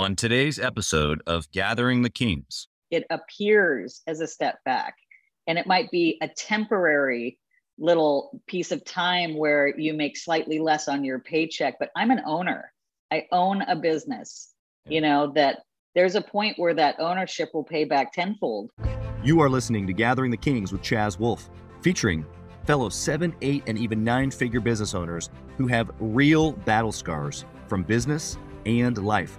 On today's episode of Gathering the Kings, it appears as a step back, and it might be a temporary little piece of time where you make slightly less on your paycheck. But I'm an owner, I own a business, yeah. you know, that there's a point where that ownership will pay back tenfold. You are listening to Gathering the Kings with Chaz Wolfe, featuring fellow seven, eight, and even nine figure business owners who have real battle scars from business and life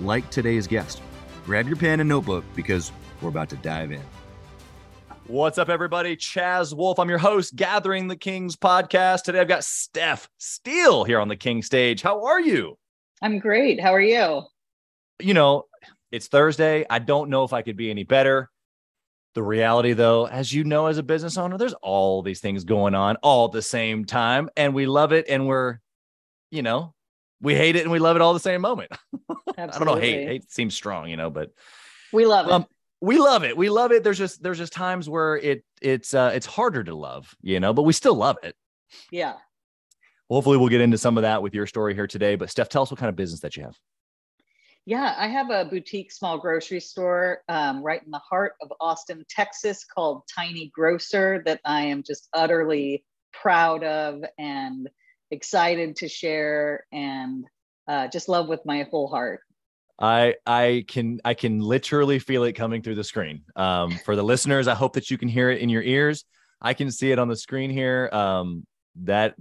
like today's guest. Grab your pen and notebook because we're about to dive in. What's up, everybody? Chaz Wolfe. I'm your host, Gathering the Kings podcast. Today I've got Steph Steele here on the King stage. How are you? I'm great. How are you? You know, it's Thursday. I don't know if I could be any better. The reality, though, as you know, as a business owner, there's all these things going on all at the same time, and we love it. And we're, you know, we hate it and we love it all the same moment. I don't know. Hate, hate seems strong, you know, but we love it. Um, we love it. We love it. There's just there's just times where it it's uh it's harder to love, you know, but we still love it. Yeah. hopefully we'll get into some of that with your story here today. But Steph, tell us what kind of business that you have. Yeah, I have a boutique small grocery store um, right in the heart of Austin, Texas, called Tiny Grocer that I am just utterly proud of and excited to share and uh, just love with my whole heart. I I can I can literally feel it coming through the screen. Um, for the listeners, I hope that you can hear it in your ears. I can see it on the screen here. Um, that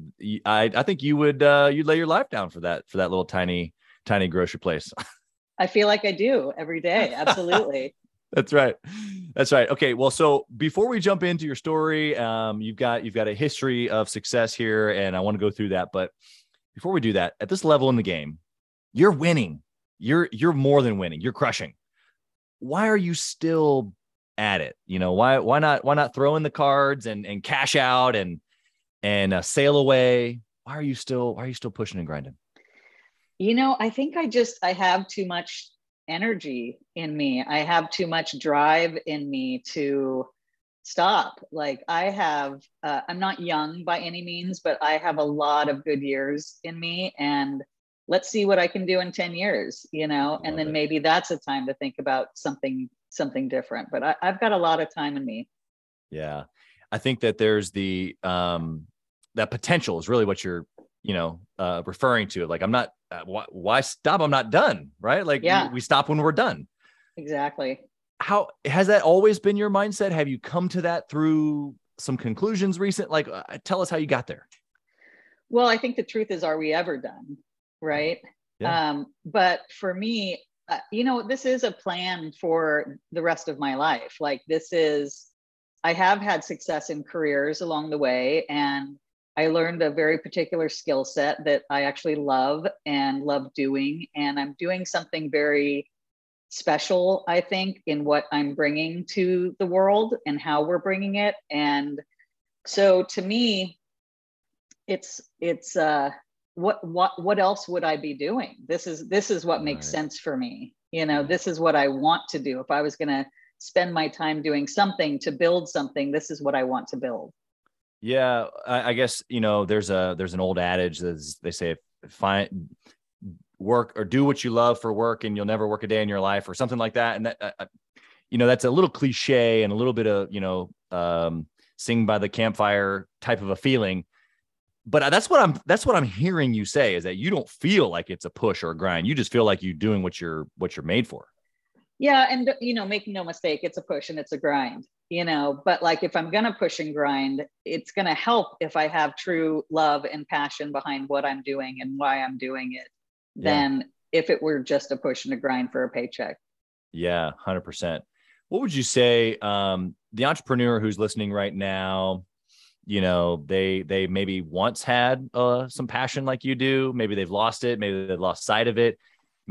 I I think you would uh, you'd lay your life down for that for that little tiny tiny grocery place. I feel like I do every day. Absolutely. That's right. That's right. Okay. Well, so before we jump into your story, um, you've got you've got a history of success here, and I want to go through that. But before we do that, at this level in the game, you're winning. You're you're more than winning. You're crushing. Why are you still at it? You know why why not why not throw in the cards and and cash out and and uh, sail away? Why are you still why are you still pushing and grinding? You know, I think I just I have too much energy in me. I have too much drive in me to stop. Like I have, uh, I'm not young by any means, but I have a lot of good years in me. And let's see what I can do in 10 years, you know, and then it. maybe that's a time to think about something, something different. But I, I've got a lot of time in me. Yeah. I think that there's the, um, that potential is really what you're you know uh referring to like i'm not uh, why, why stop? I'm not done right? Like yeah. we, we stop when we're done. Exactly. How has that always been your mindset? Have you come to that through some conclusions recent? Like uh, tell us how you got there. Well i think the truth is are we ever done right? Yeah. um but for me uh, you know this is a plan for the rest of my life. Like this is i have had success in careers along the way and I learned a very particular skill set that I actually love and love doing. And I'm doing something very special, I think, in what I'm bringing to the world and how we're bringing it. And so to me, it's, it's, uh, what, what, what else would I be doing? This is, this is what makes right. sense for me. You know, this is what I want to do. If I was going to spend my time doing something to build something, this is what I want to build. Yeah, I, I, guess you know there's a there's an old adage that they say find work or do what you love for work and you'll never work a day in your life or something like that. And that uh, uh, you know that's a little cliche and a little bit of you know um, sing by the campfire type of a feeling. But that's what I'm that's what I'm hearing you say is that you don't feel like it's a push or a grind. You just feel like you're doing what you're what you're made for. Yeah, and you know, making no mistake, it's a push and it's a grind you know but like if i'm going to push and grind it's going to help if i have true love and passion behind what i'm doing and why i'm doing it yeah. than if it were just a push and a grind for a paycheck. Yeah 100% what would you say um, the entrepreneur who's listening right now you know they they maybe once had uh, some passion like you do maybe they've lost it maybe they've lost sight of it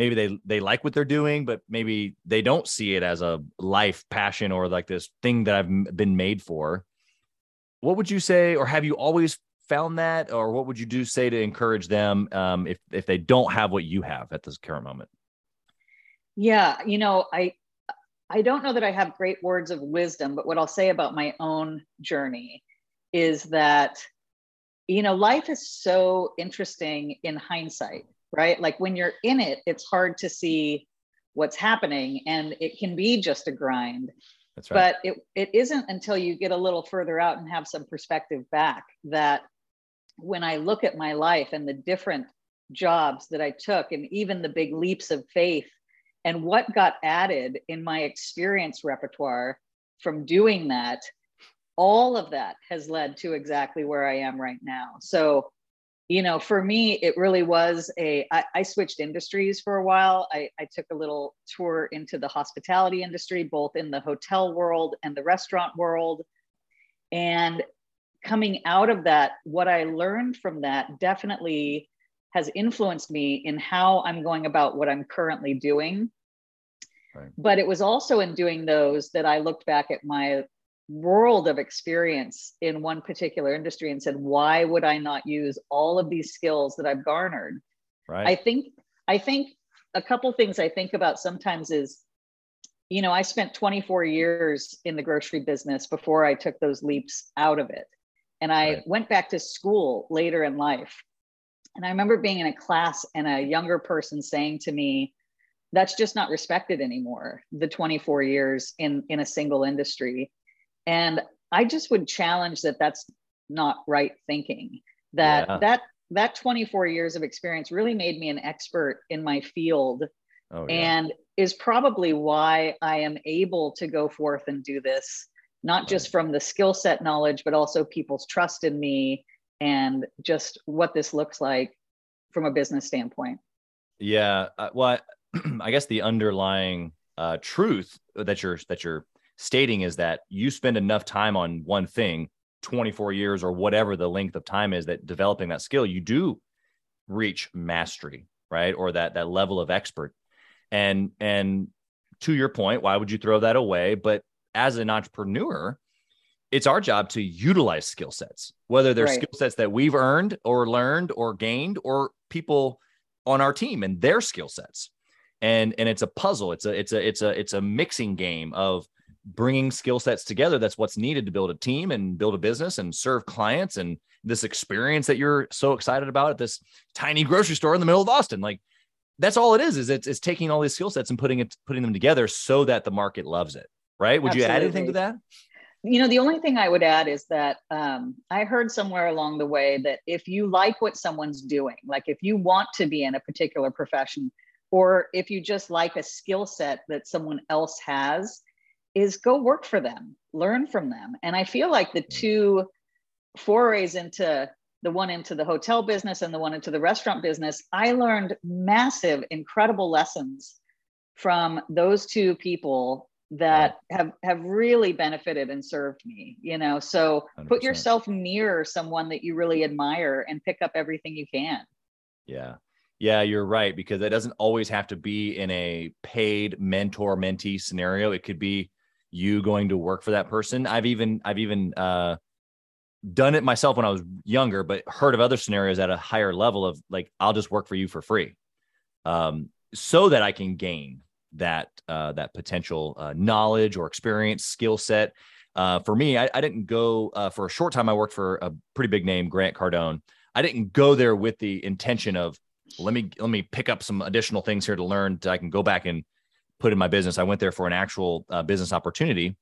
maybe they they like what they're doing but maybe they don't see it as a life passion or like this thing that i've been made for. What would you say or have you always found that or what would you do say to encourage them um, if if they don't have what you have at this current moment? Yeah you know i i don't know that i have great words of wisdom but what i'll say about my own journey is that you know life is so interesting in hindsight right? Like when you're in it, it's hard to see what's happening and it can be just a grind. That's right. But it, it isn't until you get a little further out and have some perspective back that when I look at my life and the different jobs that I took and even the big leaps of faith and what got added in my experience repertoire from doing that, all of that has led to exactly where I am right now. So you know, for me, it really was a. I, I switched industries for a while. I, I took a little tour into the hospitality industry, both in the hotel world and the restaurant world. And coming out of that, what I learned from that definitely has influenced me in how I'm going about what I'm currently doing. Right. But it was also in doing those that I looked back at my world of experience in one particular industry and said, why would I not use all of these skills that I've garnered? Right. I think, I think a couple things I think about sometimes is, you know, I spent 24 years in the grocery business before I took those leaps out of it. And I right. went back to school later in life. And I remember being in a class and a younger person saying to me, that's just not respected anymore, the 24 years in, in a single industry and i just would challenge that that's not right thinking that yeah. that that 24 years of experience really made me an expert in my field oh, yeah. and is probably why i am able to go forth and do this not just right. from the skill set knowledge but also people's trust in me and just what this looks like from a business standpoint yeah uh, well I, I guess the underlying uh, truth that you're that you're stating is that you spend enough time on one thing 24 years or whatever the length of time is that developing that skill you do reach mastery right? Or that that level of expert. And and to your point why would you throw that away? But as an entrepreneur it's our job to utilize skill sets whether they're right. skill sets that we've earned or learned or gained or people on our team and their skill sets. And and it's a puzzle. It's a it's a it's a it's a mixing game of bringing skill sets together that's what's needed to build a team and build a business and serve clients and this experience that you're so excited about at this tiny grocery store in the middle of austin. Like that's all it is is it's, it's taking all these skill sets and putting it putting them together so that the market loves it right? Would Absolutely. you add anything to that? You know the only thing i would add is that um, i heard somewhere along the way that if you like what someone's doing like if you want to be in a particular profession or if you just like a skill set that someone else has is go work for them, learn from them. And I feel like the mm-hmm. two forays into the one into the hotel business and the one into the restaurant business, I learned massive, incredible lessons from those two people that have have really benefited and served me you know so 100%. put yourself near someone that you really admire and pick up everything you can yeah yeah, you're right because it doesn't always have to be in a paid mentor mentee scenario. It could be you going to work for that person. I've even I've even uh, done it myself when I was younger, but heard of other scenarios at a higher level of like I'll just work for you for free, um, so that I can gain that uh, that potential uh, knowledge or experience, skill set. Uh, for me, I, I didn't go uh, for a short time. I worked for a pretty big name, Grant Cardone. I didn't go there with the intention of let me let me pick up some additional things here to learn. I can go back and put in my business. I went there for an actual uh, business opportunity.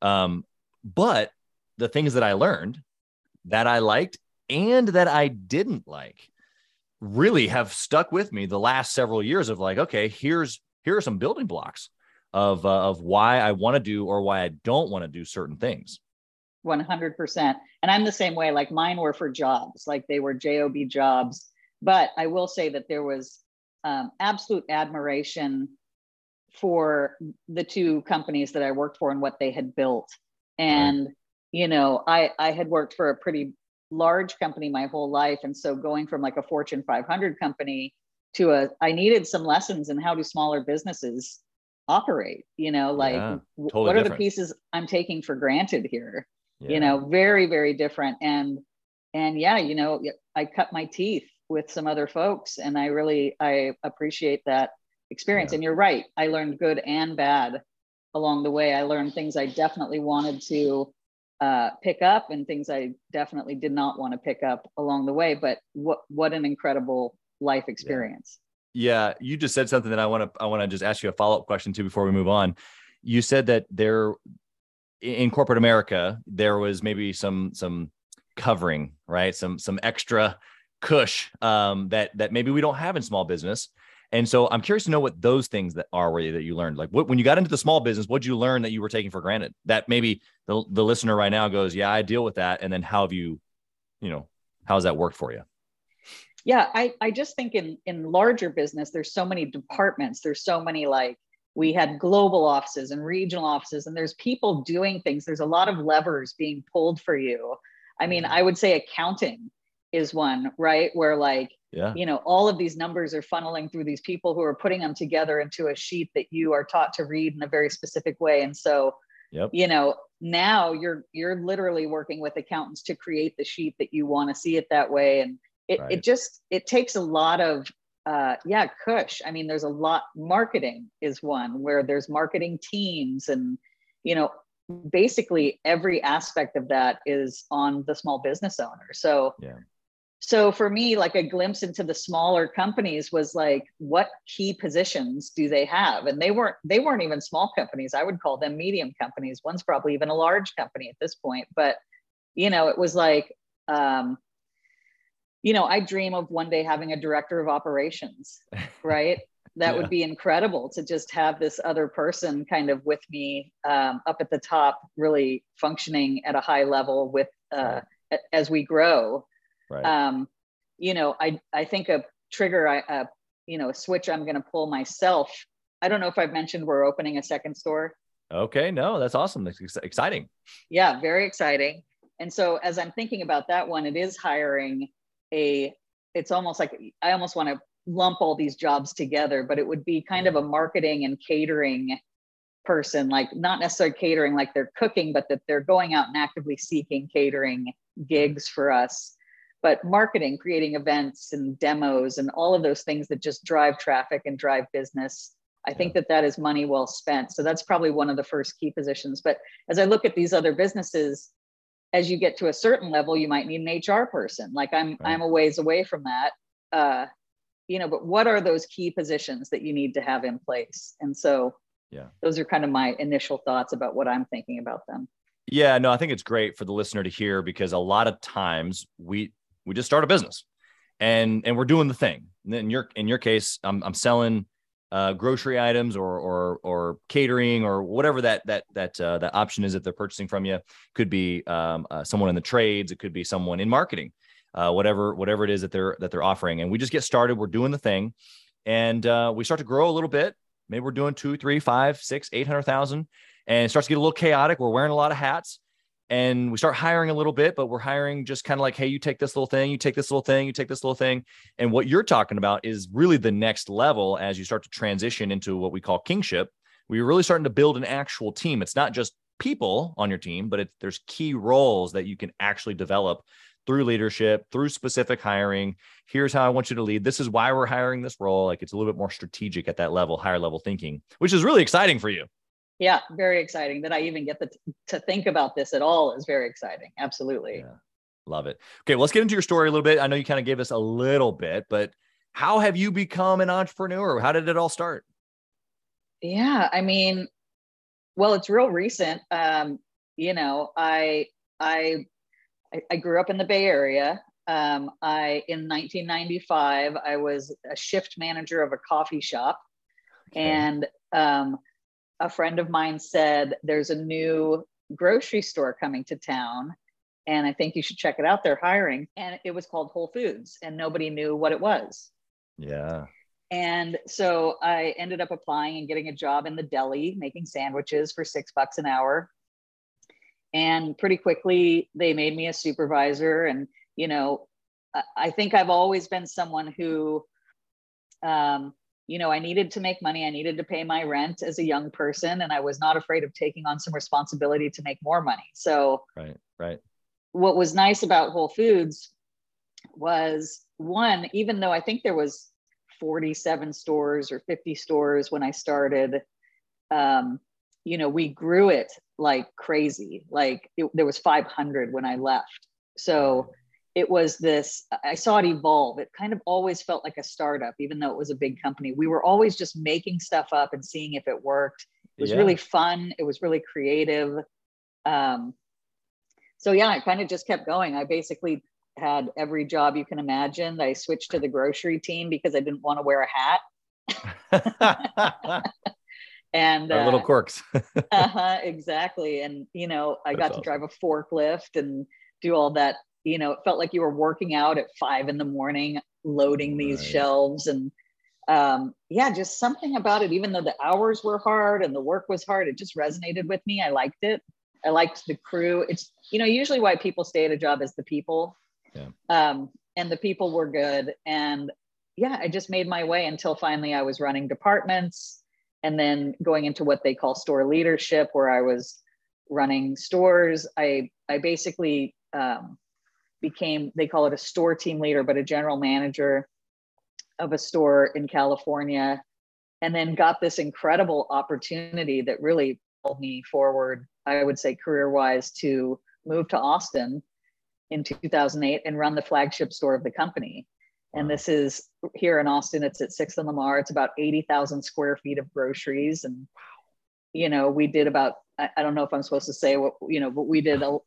Um, but the things that I learned that I liked and that I didn't like really have stuck with me the last several years of like, okay, here's here are some building blocks of uh, of why I want to do or why I don't want to do certain things. 100%. And I'm the same way. Like mine were for jobs, like they were job jobs. But I will say that there was um, absolute admiration for the two companies that I worked for and what they had built. And, right. you know, I, I had worked for a pretty large company my whole life. And so going from like a Fortune 500 company to a i needed some lessons in how do smaller businesses operate you know like yeah, totally what are different. the pieces i'm taking for granted here yeah. you know very very different and and yeah you know i cut my teeth with some other folks and i really i appreciate that experience yeah. and you're right i learned good and bad along the way i learned things i definitely wanted to uh, pick up and things i definitely did not want to pick up along the way but what what an incredible life experience yeah, you just said something that I want to I want to just ask you a follow up question to before we move on. You said that there in corporate America there was maybe some some covering, right? Some some extra cush um, that that maybe we don't have in small business. And so I'm curious to know what those things that are really that you learned. Like what, when you got into the small business, what did you learn that you were taking for granted? That maybe the, the listener right now goes, yeah, I deal with that. And then how have you, you know, how has that worked for you? yeah i i just think in in larger business there's so many departments there's so many like we had global offices and regional offices and there's people doing things there's a lot of levers being pulled for you i mean mm-hmm. i would say accounting is one right where like yeah. you know all of these numbers are funneling through these people who are putting them together into a sheet that you are taught to read in a very specific way and so yep. you know now you're you're literally working with accountants to create the sheet that you want to see it that way and it, right. it just it takes a lot of uh, yeah cush i mean there's a lot marketing is one where there's marketing teams and you know basically every aspect of that is on the small business owner so yeah so for me like a glimpse into the smaller companies was like what key positions do they have and they weren't they weren't even small companies i would call them medium companies one's probably even a large company at this point but you know it was like um, you know, I dream of one day having a director of operations, right? that yeah. would be incredible to just have this other person kind of with me um, up at the top, really functioning at a high level with uh, as we grow. Right. Um, you know, I I think a trigger, I uh, you know, a switch I'm going to pull myself. I don't know if I've mentioned we're opening a second store. Okay, no, that's awesome. That's exciting. Yeah, very exciting. And so as I'm thinking about that one, it is hiring a it's almost like I almost want to lump all these jobs together, but it would be kind of a marketing and catering person, like not necessarily catering like they're cooking, but that they're going out and actively seeking catering gigs for us. But marketing, creating events and demos and all of those things that just drive traffic and drive business. I think that that is money well spent. So that's probably one of the first key positions. But as I look at these other businesses, as you get to a certain level you might need an hr person like i'm right. i'm a ways away from that uh you know but what are those key positions that you need to have in place and so yeah those are kind of my initial thoughts about what i'm thinking about them yeah no i think it's great for the listener to hear because a lot of times we we just start a business and and we're doing the thing in your in your case i'm, I'm selling uh, grocery items or or or catering or whatever that that that uh, that option is that they're purchasing from you. Could be um, uh, someone in the trades. It could be someone in marketing. Uh, whatever whatever it is that they're that they're offering. And we just get started. We're doing the thing, and uh, we start to grow a little bit. Maybe we're doing two, three, five, six, eight hundred thousand, and it starts to get a little chaotic. We're wearing a lot of hats and we start hiring a little bit, but we're hiring just kind of like, hey, you take this little thing, you take this little thing, you take this little thing. And what you're talking about is really the next level as you start to transition into what we call kingship. We're really starting to build an actual team. It's not just people on your team, but there's key roles that you can actually develop through leadership, through specific hiring. Here's how I want you to lead. This is why we're hiring this role. Like it's a little bit more strategic at that level, higher level thinking, which is really exciting for you yeah very exciting that i even get the, to think about this at all is very exciting absolutely. Yeah. love it. Okay well, let's get into your story a little bit. I know you kind of gave us a little bit but how have you become an entrepreneur? How did it all start? Yeah i mean well it's real recent. Um you know i i i grew up in the bay area. Um, I in 1995 I was a shift manager of a coffee shop, okay. and um, a friend of mine said there's a new grocery store coming to town and I think you should check it out. They're hiring. And it was called Whole Foods, and nobody knew what it was. Yeah. And so I ended up applying and getting a job in the deli, making sandwiches for six bucks an hour. And pretty quickly, they made me a supervisor. And, you know, I think I've always been someone who um, you know, I needed to make money. I needed to pay my rent as a young person, and I was not afraid of taking on some responsibility to make more money. So, right, right. What was nice about Whole Foods was one, even though I think there was 47 stores or 50 stores when I started, um, you know, we grew it like crazy. Like it, there was 500 when I left. So it was this i saw it evolve. It kind of always felt like a startup even though it was a big company. We were always just making stuff up and seeing if it worked. It was yeah. really fun. It was really creative. Um, so yeah i kind of just kept going. I basically had every job you can imagine. I switched to the grocery team because i didn't want to wear a hat. And uh, little quirks. uh-huh, exactly. And you know i That's got awesome. to drive a forklift and do all that you know it felt like you were working out at five in the morning loading these right. shelves and um, yeah just something about it even though the hours were hard and the work was hard it just resonated with me. I liked it. I liked the crew. It's you know usually why people stay at a job is the people. Yeah. um, and the people were good. And yeah i just made my way until finally i was running departments and then going into what they call store leadership where i was running stores. I i basically um, became, they call it a store team leader, but a general manager of a store in California, and then got this incredible opportunity that really pulled me forward, I would say career wise, to move to Austin in 2008 and run the flagship store of the company. And this is here in Austin, it's at 6th and Lamar. It's about 80,000 square feet of groceries. And, you know, we did about, I don't know if I'm supposed to say what, you know, but we did a,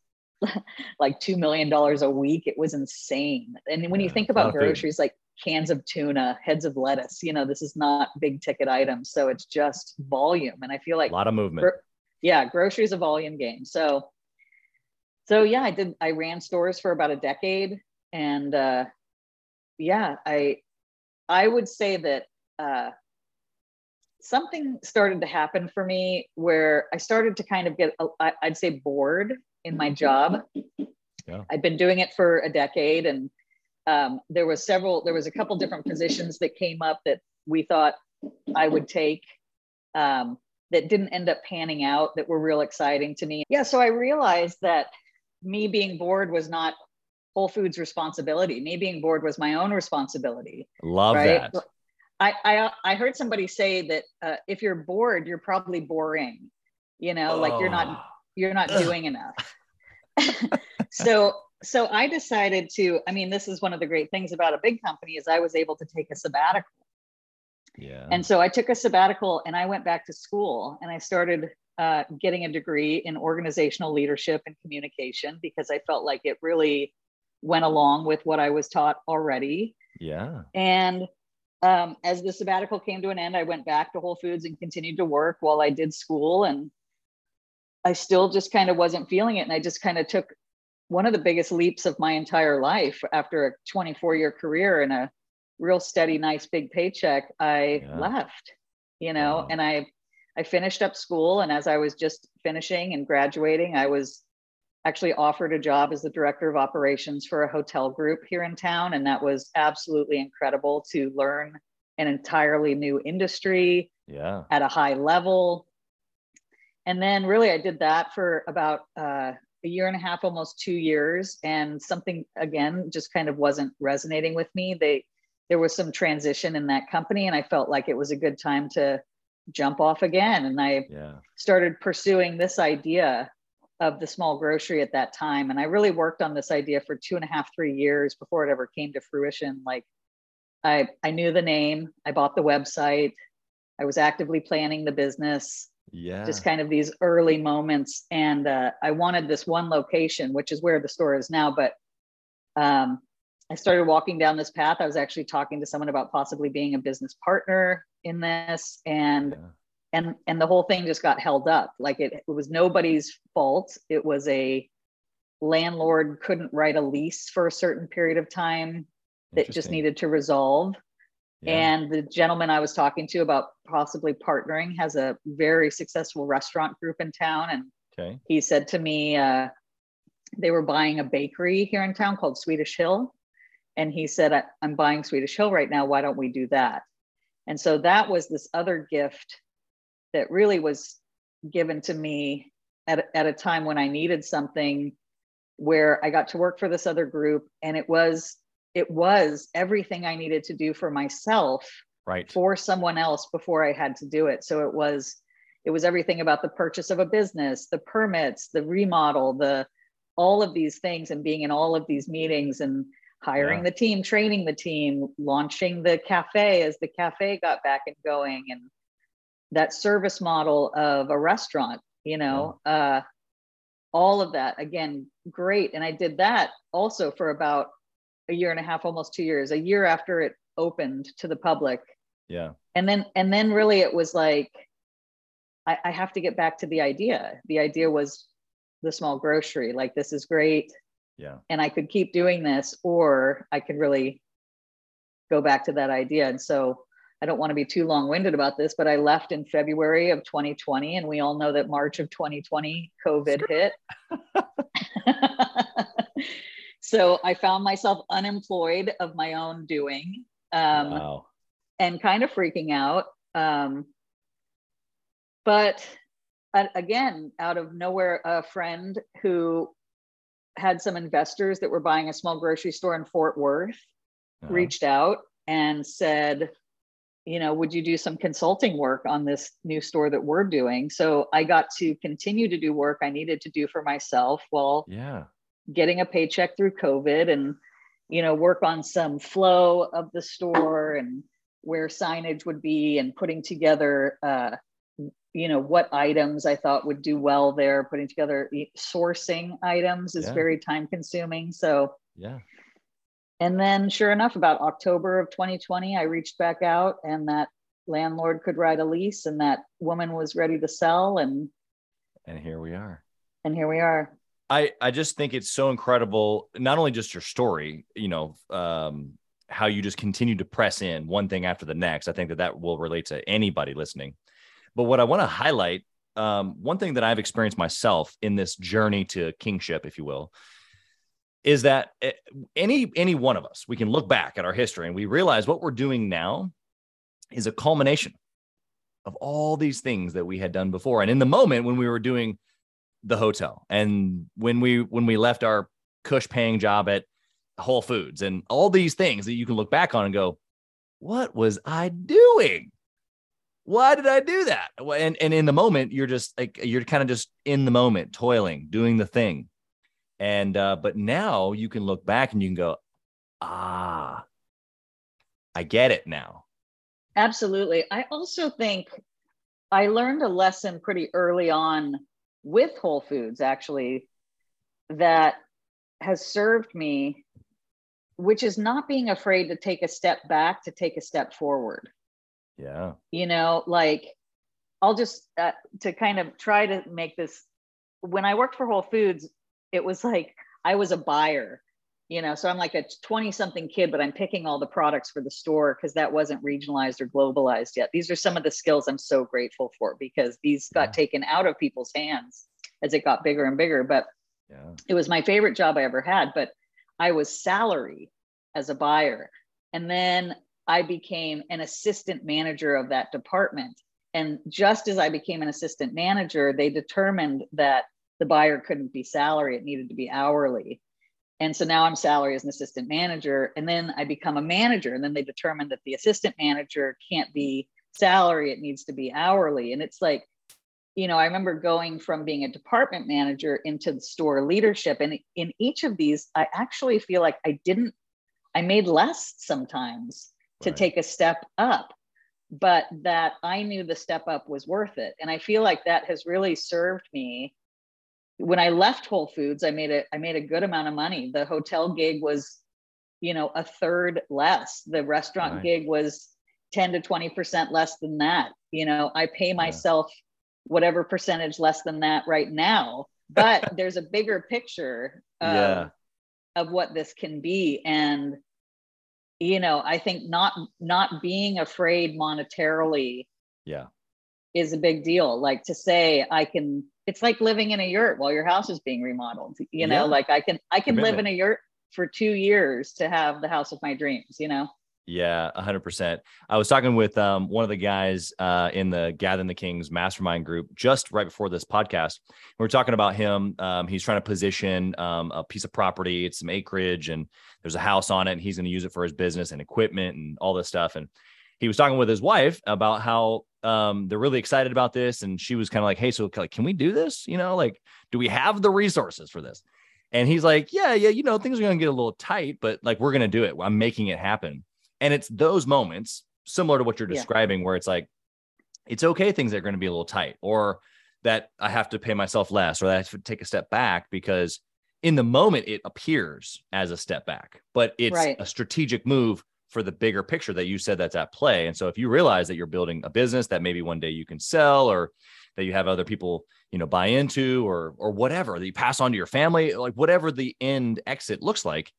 like $2 million a week. It was insane. And when you think about groceries, like cans of tuna, heads of lettuce, you know, this is not big ticket items. So it's just volume. And I feel like a lot of movement. yeah, groceries a volume game. So, so yeah, I did, I ran stores for about a decade. And uh, yeah, I, I would say that uh, something started to happen for me where I started to kind of get, I'd say bored in my job. Yeah. I'd been doing it for a decade and um, there was several, there was a couple different positions that came up that we thought I would take um, that didn't end up panning out that were real exciting to me. Yeah, so I realized that me being bored was not Whole Foods responsibility. Me being bored was my own responsibility. Love right? that. I, I I heard somebody say that uh, if you're bored, you're probably boring. You know, oh. like you're not oh. you're not doing enough. so so I decided to. I mean, this is one of the great things about a big company is I was able to take a sabbatical. Yeah. And so I took a sabbatical and I went back to school and I started uh, getting a degree in organizational leadership and communication because I felt like it really went along with what I was taught already. Yeah. And um, as the sabbatical came to an end, I went back to Whole Foods and continued to work while I did school. And I still just kind of wasn't feeling it. And I just kind of took one of the biggest leaps of my entire life after a 24 year career and a real steady, nice big paycheck. I yeah. left, you know, wow. and I, I finished up school. And as I was just finishing and graduating, I was actually offered a job as the director of operations for a hotel group here in town. And that was absolutely incredible to learn an entirely new industry yeah. at a high level. And then really I did that for about uh, a year and a half, almost two years. And something again, just kind of wasn't resonating with me. They, there was some transition in that company and I felt like it was a good time to jump off again. And I yeah. started pursuing this idea of the small grocery at that time. And I really worked on this idea for two and a half, three years before it ever came to fruition. Like I, I knew the name, I bought the website, I was actively planning the business. Yeah. Just kind of these early moments. And uh, I wanted this one location, which is where the store is now. But um, I started walking down this path. I was actually talking to someone about possibly being a business partner in this. And yeah and and the whole thing just got held up like it, it was nobody's fault it was a landlord couldn't write a lease for a certain period of time that just needed to resolve yeah. and the gentleman i was talking to about possibly partnering has a very successful restaurant group in town. And okay. he said to me uh, they were buying a bakery here in town called swedish hill. And he said i'm buying swedish hill right now. Why don't we do that? And so that was this other gift that really was given to me at, at a time when I needed something where I got to work for this other group. And it was it was everything I needed to do for myself right for someone else before I had to do it. So it was it was everything about the purchase of a business, the permits, the remodel, the all of these things and being in all of these meetings and hiring yeah. the team, training the team, launching the cafe as the cafe got back and going and that service model of a restaurant, you know, yeah. uh, all of that again, great. And I did that also for about a year and a half, almost two years, a year after it opened to the public. Yeah. And then, and then really it was like, I, I have to get back to the idea. The idea was the small grocery. Like, this is great. Yeah. And I could keep doing this, or I could really go back to that idea. And so I don't want to be too long winded about this, but I left in February of 2020. And we all know that March of 2020, COVID hit. so I found myself unemployed of my own doing um, wow. and kind of freaking out. Um, but again, out of nowhere, a friend who had some investors that were buying a small grocery store in Fort Worth uh-huh. reached out and said, you know, would you do some consulting work on this new store that we're doing? So I got to continue to do work I needed to do for myself while yeah. Getting a paycheck through COVID and, you know, work on some flow of the store and where signage would be and putting together uh, you know what items i thought would do well there putting together sourcing items is yeah. very time consuming. So yeah. and then sure enough about october of 2020 i reached back out and that landlord could write a lease and that woman was ready to sell and and here we are. And here we are i i just think it's so incredible not only just your story you know um how you just continue to press in one thing after the next i think that that will relate to anybody listening but what I want to highlight, um, one thing that I've experienced myself in this journey to kingship, if you will, is that eh, any any one of us, we can look back at our history and we realize what we're doing now is a culmination of all these things that we had done before. And in the moment when we were doing the hotel and when we when we left our cush paying job at Whole Foods and all these things that you can look back on and go, what was I doing? why did I do that? And and in the moment, you're just like you're kind of just in the moment, toiling, doing the thing. And uh, but now you can look back and you can go, ah, I get it now. Absolutely. I also think I learned a lesson pretty early on with Whole Foods, actually, that has served me, which is not being afraid to take a step back to take a step forward. Yeah. You know, like I'll just uh, to kind of try to make this when I worked for Whole Foods, it was like I was a buyer, you know, so I'm like a 20 something kid, but I'm picking all the products for the store because that wasn't regionalized or globalized yet. These are some of the skills I'm so grateful for because these got yeah. taken out of people's hands as it got bigger and bigger. But yeah. it was my favorite job I ever had. But I was salary as a buyer. And then I became an assistant manager of that department. And just as I became an assistant manager, they determined that the buyer couldn't be salary, it needed to be hourly. And so now I'm salary as an assistant manager. And then I become a manager. And then they determine that the assistant manager can't be salary, it needs to be hourly. And it's like, you know, I remember going from being a department manager into the store leadership. And in each of these, I actually feel like I didn't, I made less sometimes to right. take a step up but that i knew the step up was worth it and i feel like that has really served me when i left whole foods i made a i made a good amount of money the hotel gig was you know a third less the restaurant right. gig was 10 to 20% less than that you know i pay myself yeah. whatever percentage less than that right now but there's a bigger picture of, yeah. of what this can be and you know i think not not being afraid monetarily yeah is a big deal like to say i can it's like living in a yurt while your house is being remodeled you know yeah. like i can i can Commitment. live in a yurt for two years to have the house of my dreams you know Yeah, 100%. I was talking with um, one of the guys uh, in the Gathering the Kings mastermind group just right before this podcast. We are talking about him. Um, he's trying to position um, a piece of property, it's some acreage, and there's a house on it, and he's going to use it for his business and equipment and all this stuff. And he was talking with his wife about how um, they're really excited about this. And she was kind of like, Hey, so like, can we do this? You know, like, do we have the resources for this? And he's like, Yeah, yeah, you know, things are going to get a little tight, but like, we're going to do it. I'm making it happen. And it's those moments similar to what you're describing, yeah. where it's like, it's okay, things are going to be a little tight, or that I have to pay myself less, or that I have to take a step back because in the moment it appears as a step back, but it's right. a strategic move for the bigger picture that you said that's at play. And so if you realize that you're building a business that maybe one day you can sell or that you have other people, you know, buy into or or whatever that you pass on to your family, like whatever the end exit looks like,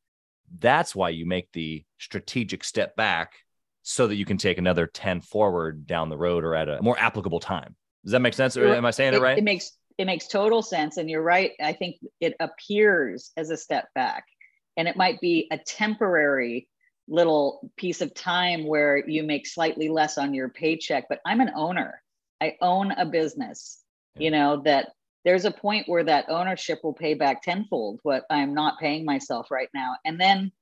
that's why you make the strategic step back so that you can take another 10 forward down the road or at a more applicable time. Does that make sense? Or am I saying it, it right? It makes it makes total sense. And you're right. I think it appears as a step back. And it might be a temporary little piece of time where you make slightly less on your paycheck. But I'm an owner. I own a business, yeah. you know, that there's a point where that ownership will pay back tenfold what I'm not paying myself right now. And then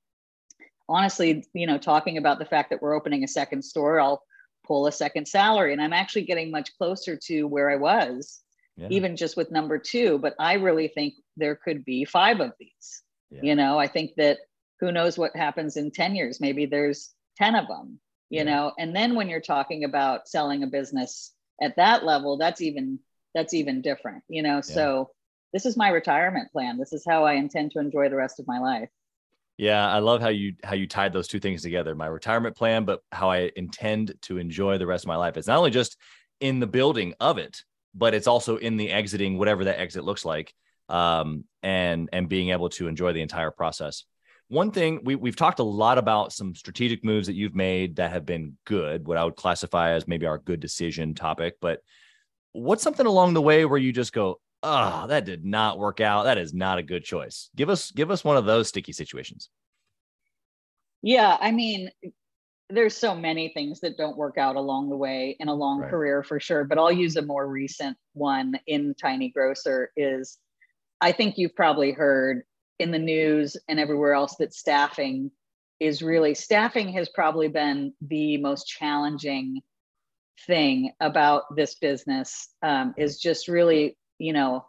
honestly, you know, talking about the fact that we're opening a second store, I'll pull a second salary and I'm actually getting much closer to where I was, yeah. even just with number two. But I really think there could be five of these. Yeah. You know, I think that who knows what happens in 10 years? Maybe there's 10 of them, you yeah. know, and then when you're talking about selling a business at that level, that's even that's even different, you know. Yeah. So this is my retirement plan. This is how I intend to enjoy the rest of my life. Yeah, I love how you how you tied those two things together. My retirement plan, but how I intend to enjoy the rest of my life. It's not only just in the building of it, but it's also in the exiting, whatever that exit looks like, um, and and being able to enjoy the entire process. One thing we, we've talked a lot about some strategic moves that you've made that have been good, what I would classify as maybe our good decision topic. But what's something along the way where you just go, oh, that did not work out. That is not a good choice. Give us give us one of those sticky situations. Yeah, I mean, there's so many things that don't work out along the way in a long right. career for sure. But I'll use a more recent one in Tiny Grocer is I think you've probably heard in the news and everywhere else that staffing is really staffing has probably been the most challenging thing about this business um, is just really, you know,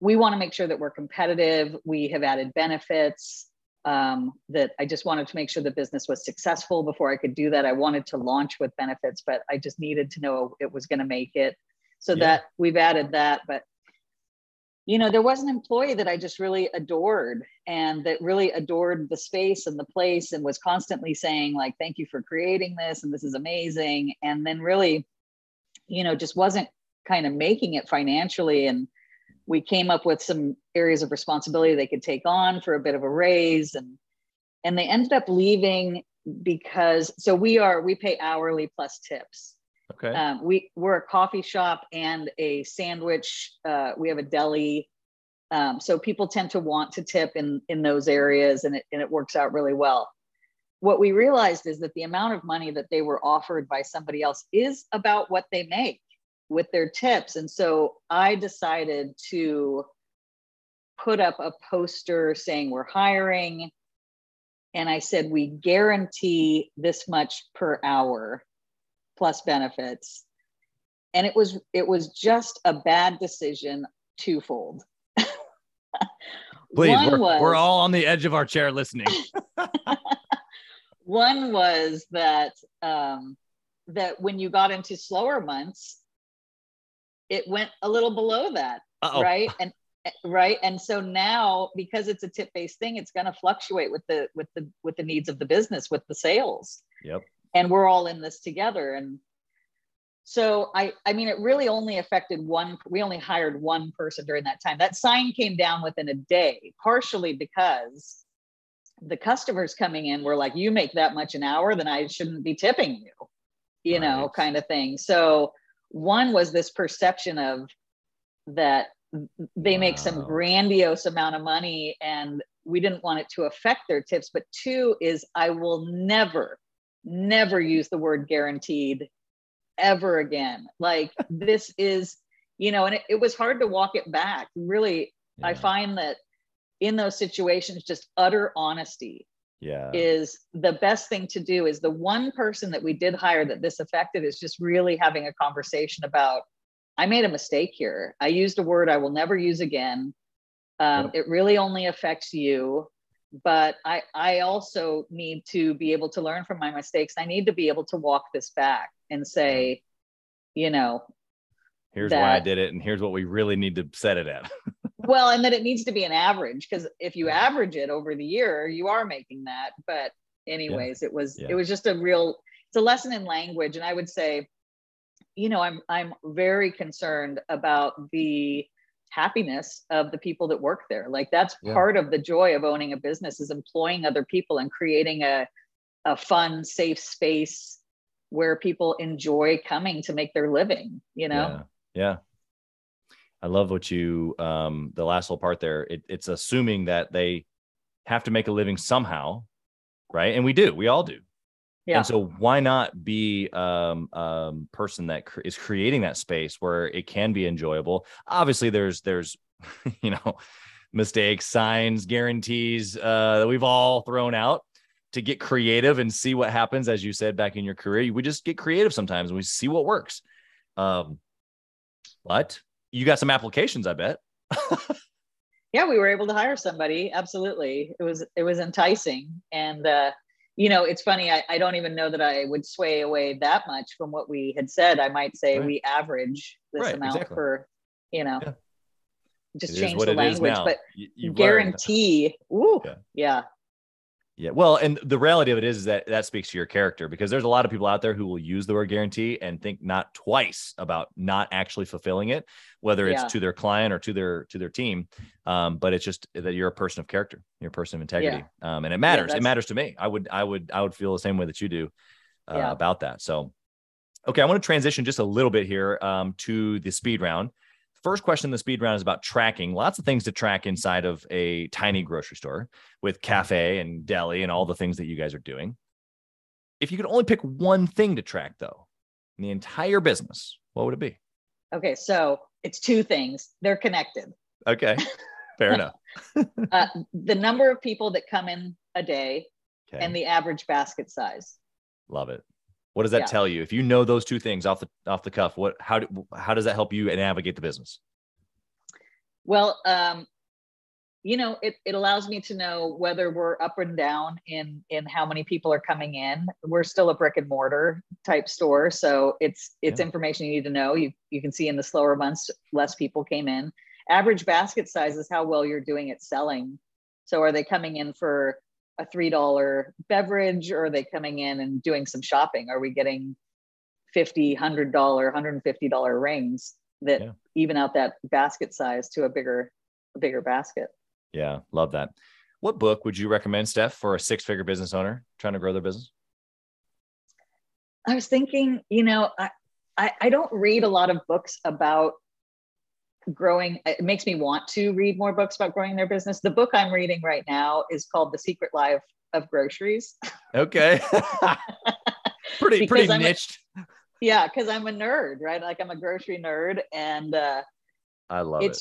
we want to make sure that we're competitive. We have added benefits. Um, that I just wanted to make sure the business was successful before I could do that. I wanted to launch with benefits, but I just needed to know it was going to make it. So yeah. that we've added that. But you know, there was an employee that I just really adored and that really adored the space and the place and was constantly saying, like, thank you for creating this and this is amazing. And then really, you know, just wasn't kind of making it financially. And we came up with some areas of responsibility they could take on for a bit of a raise. And and they ended up leaving because so we are we pay hourly plus tips Okay. Um, we we're a coffee shop and a sandwich. Uh, we have a deli, um, so people tend to want to tip in in those areas, and it and it works out really well. What we realized is that the amount of money that they were offered by somebody else is about what they make with their tips, and so I decided to put up a poster saying we're hiring, and I said we guarantee this much per hour plus benefits. And it was it was just a bad decision twofold. Please we're, was, we're all on the edge of our chair listening. One was that um, that when you got into slower months it went a little below that Uh-oh. right? And right? And so now because it's a tip based thing it's going to fluctuate with the with the with the needs of the business with the sales. Yep and we're all in this together and so i i mean it really only affected one we only hired one person during that time that sign came down within a day partially because the customers coming in were like you make that much an hour then i shouldn't be tipping you you right. know kind of thing so one was this perception of that they wow. make some grandiose amount of money and we didn't want it to affect their tips but two is i will never never use the word guaranteed ever again. Like this is, you know, and it, it, was hard to walk it back. Really, yeah. I find that in those situations, just utter honesty yeah. is the best thing to do. Is the one person that we did hire that this affected is just really having a conversation about, I made a mistake here. I used a word I will never use again. Um, yep. It really only affects you but I, I also need to be able to learn from my mistakes. I need to be able to walk this back and say, you know, here's that, why I did it, and here's what we really need to set it at. well, and that it needs to be an average because if you average it over the year, you are making that. But anyways, yeah. it was yeah. it was just a real it's a lesson in language, and I would say, you know, I'm I'm very concerned about the happiness of the people that work there. Like that's yeah. part of the joy of owning a business is employing other people and creating a, a fun safe space where people enjoy coming to make their living you know? Yeah, yeah. i love what you um the last little part there. It, it's assuming that they have to make a living somehow right? And we do. We all do yeah. And so why not be um, um person that cr- is creating that space where it can be enjoyable? Obviously, there's there's you know mistakes, signs, guarantees uh, that we've all thrown out to get creative and see what happens. As you said back in your career, we just get creative sometimes and we see what works. Um, but you got some applications, I bet. yeah, we were able to hire somebody. Absolutely, it was it was enticing and. uh you know, it's funny. I, I don't even know that I would sway away that much from what we had said. I might say right. we average this right, amount exactly. for, you know, yeah. just it change the language, but you, guarantee. Ooh, yeah. yeah. Yeah. Well, and the reality of it is, is that that speaks to your character because there's a lot of people out there who will use the word guarantee and think not twice about not actually fulfilling it, whether it's yeah. to their client or to their to their team. Um, but it's just that you're a person of character, you're a person of integrity, yeah. um, and it matters. Yeah, it matters to me. I would I would I would feel the same way that you do uh, about that. So, okay, I want to transition just a little bit here um, to the speed round. First question in the speed round is about tracking. Lots of things to track inside of a tiny grocery store with cafe and deli and all the things that you guys are doing. If you could only pick one thing to track, though, in the entire business, what would it be? Okay, so it's two things. They're connected. Okay, fair enough. uh, the number of people that come in a day okay. and the average basket size. Love it. What does that yeah. tell you? If you know those two things off the off the cuff, what how do, how does that help you navigate the business? Well, um, you know, it, it allows me to know whether we're up and down in in how many people are coming in. We're still a brick and mortar type store, so it's it's yeah. information you need to know. You you can see in the slower months, less people came in. Average basket size is how well you're doing at selling. So are they coming in for a three dollar beverage or are they coming in and doing some shopping? Are we getting 50 100 dollar 150 dollar rings that yeah. even out that basket size to a bigger a bigger basket? Yeah love that. What book would you recommend steph for a six figure business owner trying to grow their business? I was thinking you know I, I, I don't read a lot of books about growing it makes me want to read more books about growing their business. The book i'm reading right now is called the secret life of groceries. Okay. Pretty pretty I'm niched. A, yeah because i'm a nerd right? Like i'm a grocery nerd and uh i love it's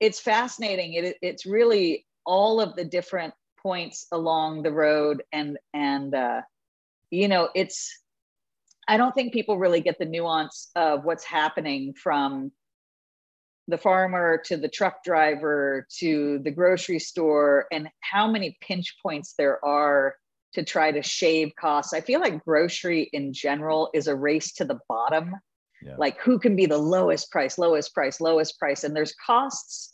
it. it's fascinating. It, it's really all of the different points along the road and and uh you know it's i don't think people really get the nuance of what's happening from the farmer to the truck driver to the grocery store and how many pinch points there are to try to shave costs. I feel like grocery in general is a race to the bottom. Yeah. Like who can be the lowest price, lowest price, lowest price and there's costs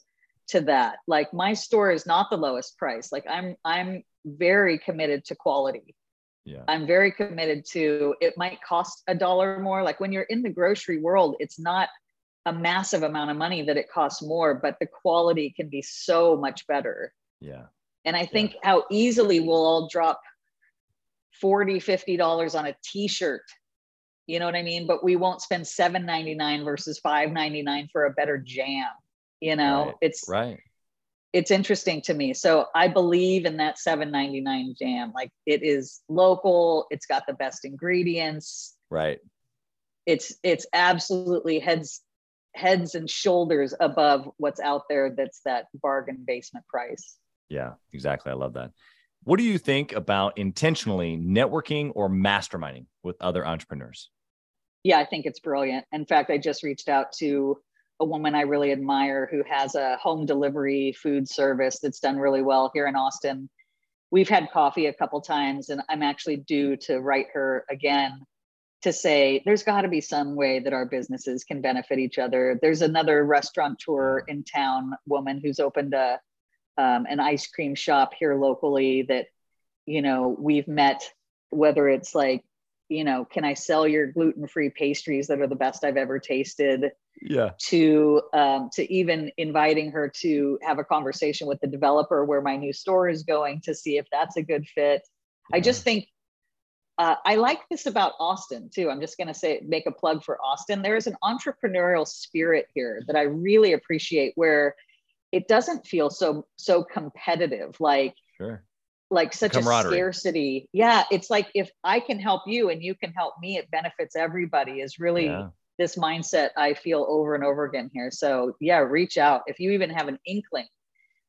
to that. Like my store is not the lowest price. Like I'm I'm very committed to quality. Yeah. I'm very committed to it might cost a dollar more. Like when you're in the grocery world, it's not a massive amount of money that it costs more, but the quality can be so much better. Yeah. And I think yeah. how easily we'll all drop 40, 50 dollars on a t-shirt. You know what I mean? But we won't spend 7.99 versus 5.99 for a better jam. You know, right. it's right. it's interesting to me. So I believe in that 7.99 jam. Like it is local, it's got the best ingredients. Right. It's it's absolutely heads heads and shoulders above what's out there that's that bargain basement price. Yeah, exactly. I love that. What do you think about intentionally networking or masterminding with other entrepreneurs? Yeah, I think it's brilliant. In fact, I just reached out to a woman I really admire who has a home delivery food service that's done really well here in Austin. We've had coffee a couple times, and I'm actually due to write her again to say there's got to be some way that our businesses can benefit each other. There's another restaurateur in town, woman who's opened a um, an ice cream shop here locally that you know we've met. Whether it's like you know, can I sell your gluten free pastries that are the best I've ever tasted? Yeah. To um, to even inviting her to have a conversation with the developer where my new store is going to see if that's a good fit. Yeah. I just think uh, I like this about Austin too. I'm just going to say, make a plug for Austin. There is an entrepreneurial spirit here that I really appreciate, where it doesn't feel so so competitive. Like, sure like such a scarcity. Yeah, it's like if I can help you and you can help me, it benefits everybody. Is really yeah. this mindset I feel over and over again here. So yeah, reach out if you even have an inkling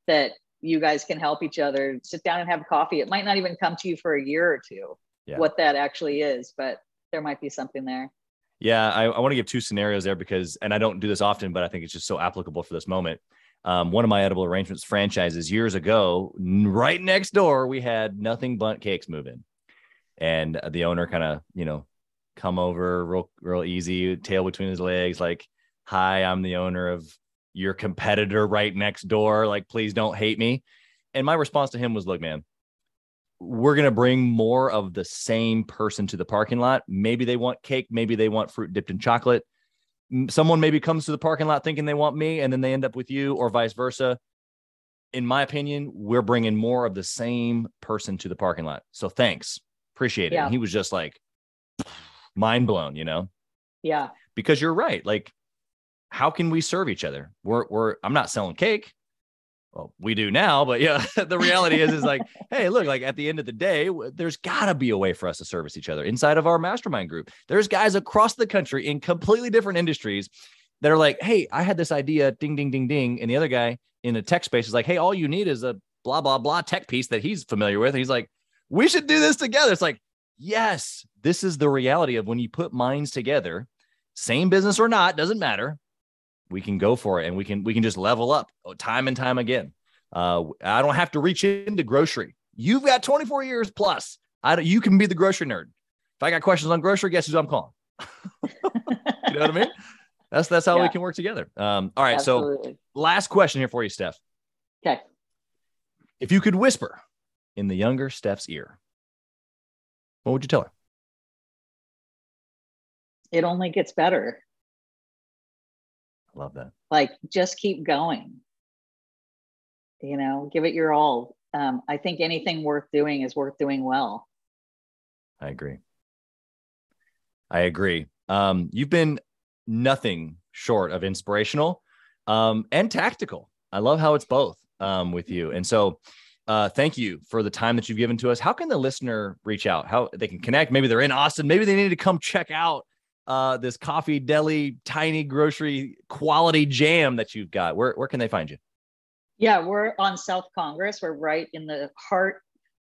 that you guys can help each other. Sit down and have coffee. It might not even come to you for a year or two. Yeah. What that actually is, but there might be something there. Yeah, I, I want to give two scenarios there because, and I don't do this often, but I think it's just so applicable for this moment um, one of my edible arrangements franchises years ago, right next door, we had Nothing Bundt Cakes moving. And the owner kind of, you know, come over real, real easy, tail between his legs, like, hi, I'm the owner of your competitor right next door. Like, please don't hate me. And my response to him was, look, man, we're going to bring more of the same person to the parking lot. Maybe they want cake, maybe they want fruit dipped in chocolate. Someone maybe comes to the parking lot thinking they want me and then they end up with you or vice versa. In my opinion we're bringing more of the same person to the parking lot. So thanks. Appreciate it. Yeah. and he was just like mind blown you know? Yeah. Because you're right. Like how can we serve each other? We're, we're i'm not selling cake well, we do now, but yeah, the reality is, is like, hey, look, like at the end of the day, there's got to be a way for us to service each other inside of our mastermind group. There's guys across the country in completely different industries that are like, hey, I had this idea, ding, ding, ding, ding. And the other guy in the tech space is like, hey, all you need is a blah, blah, blah tech piece that he's familiar with. And he's like, we should do this together. It's like, yes, this is the reality of when you put minds together, same business or not, doesn't matter we can go for it and we can we can just level up time and time again. Uh, I don't have to reach into grocery. You've got 24 years plus. I you can be the grocery nerd. If I got questions on grocery, guess who I'm calling? you know what I mean? That's that's how yeah. we can work together. Um, all right. Absolutely. So last question here for you, Steph. Okay. If you could whisper in the younger Steph's ear, what would you tell her? It only gets better. Love that. Like just keep going. You know, give it your all. Um, I think anything worth doing is worth doing well. I agree. I agree. Um, you've been nothing short of inspirational um, and tactical. I love how it's both um, with you. And so, uh, thank you for the time that you've given to us. How can the listener reach out? How they can connect? Maybe they're in Austin. Maybe they need to come check out uh, this coffee deli, tiny grocery quality jam that you've got? Where, where can they find you? Yeah, we're on South Congress. We're right in the heart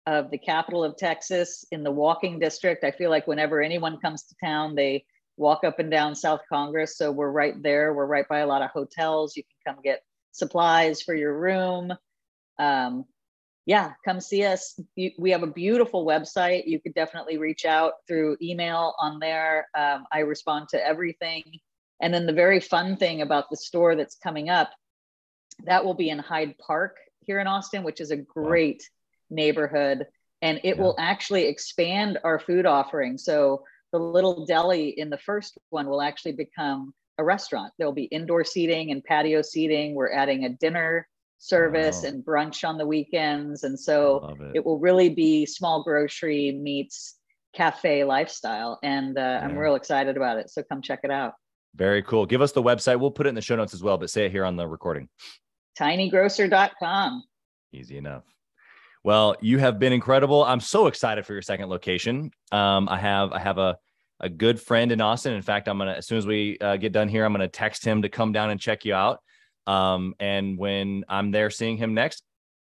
of the capital of Texas in the walking district. I feel like whenever anyone comes to town, they walk up and down South Congress. So we're right there. We're right by a lot of hotels. You can come get supplies for your room. Um, yeah, come see us. We have a beautiful website. You could definitely reach out through email on there. Um, I respond to everything. And then the very fun thing about the store that's coming up, that will be in Hyde Park here in Austin, which is a great wow. neighborhood. And it yeah. will actually expand our food offering. So the little deli in the first one will actually become a restaurant. There'll be indoor seating and patio seating. We're adding a dinner service wow. and brunch on the weekends. And so it. it. will really be small grocery meets cafe lifestyle. And uh, yeah. I'm real excited about it. So come check it out. Very cool. Give us the website. We'll put it in the show notes as well, but say it here on the recording. tinygrocer.com. Easy enough. Well, you have been incredible. I'm so excited for your second location. Um, I have I have a a good friend in Austin. In fact, I'm gonna as soon as we uh, get done here, I'm gonna text him to come down and check you out. Um, and when I'm there seeing him next,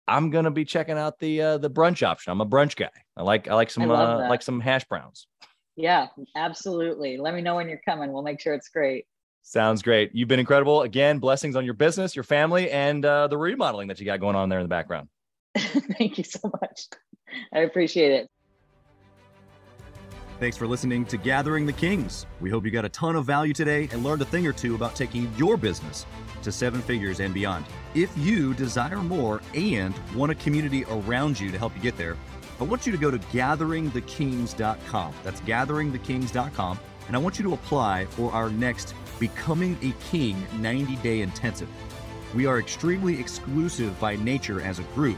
I'm gonna be checking out the uh, the brunch option. I'm a brunch guy. I like I like some I uh, like some hash browns. Yeah, absolutely. Let me know when you're coming. We'll make sure it's great. Sounds great. You've been incredible. Again, blessings on your business, your family, and uh, the remodeling that you got going on there in the background. Thank you so much. I appreciate it. Thanks for listening to Gathering the Kings. We hope you got a ton of value today and learned a thing or two about taking your business to seven figures and beyond. If you desire more and want a community around you to help you get there, I want you to go to gatheringthekings.com. That's gatheringthekings.com. And I want you to apply for our next Becoming a King 90 day intensive. We are extremely exclusive by nature as a group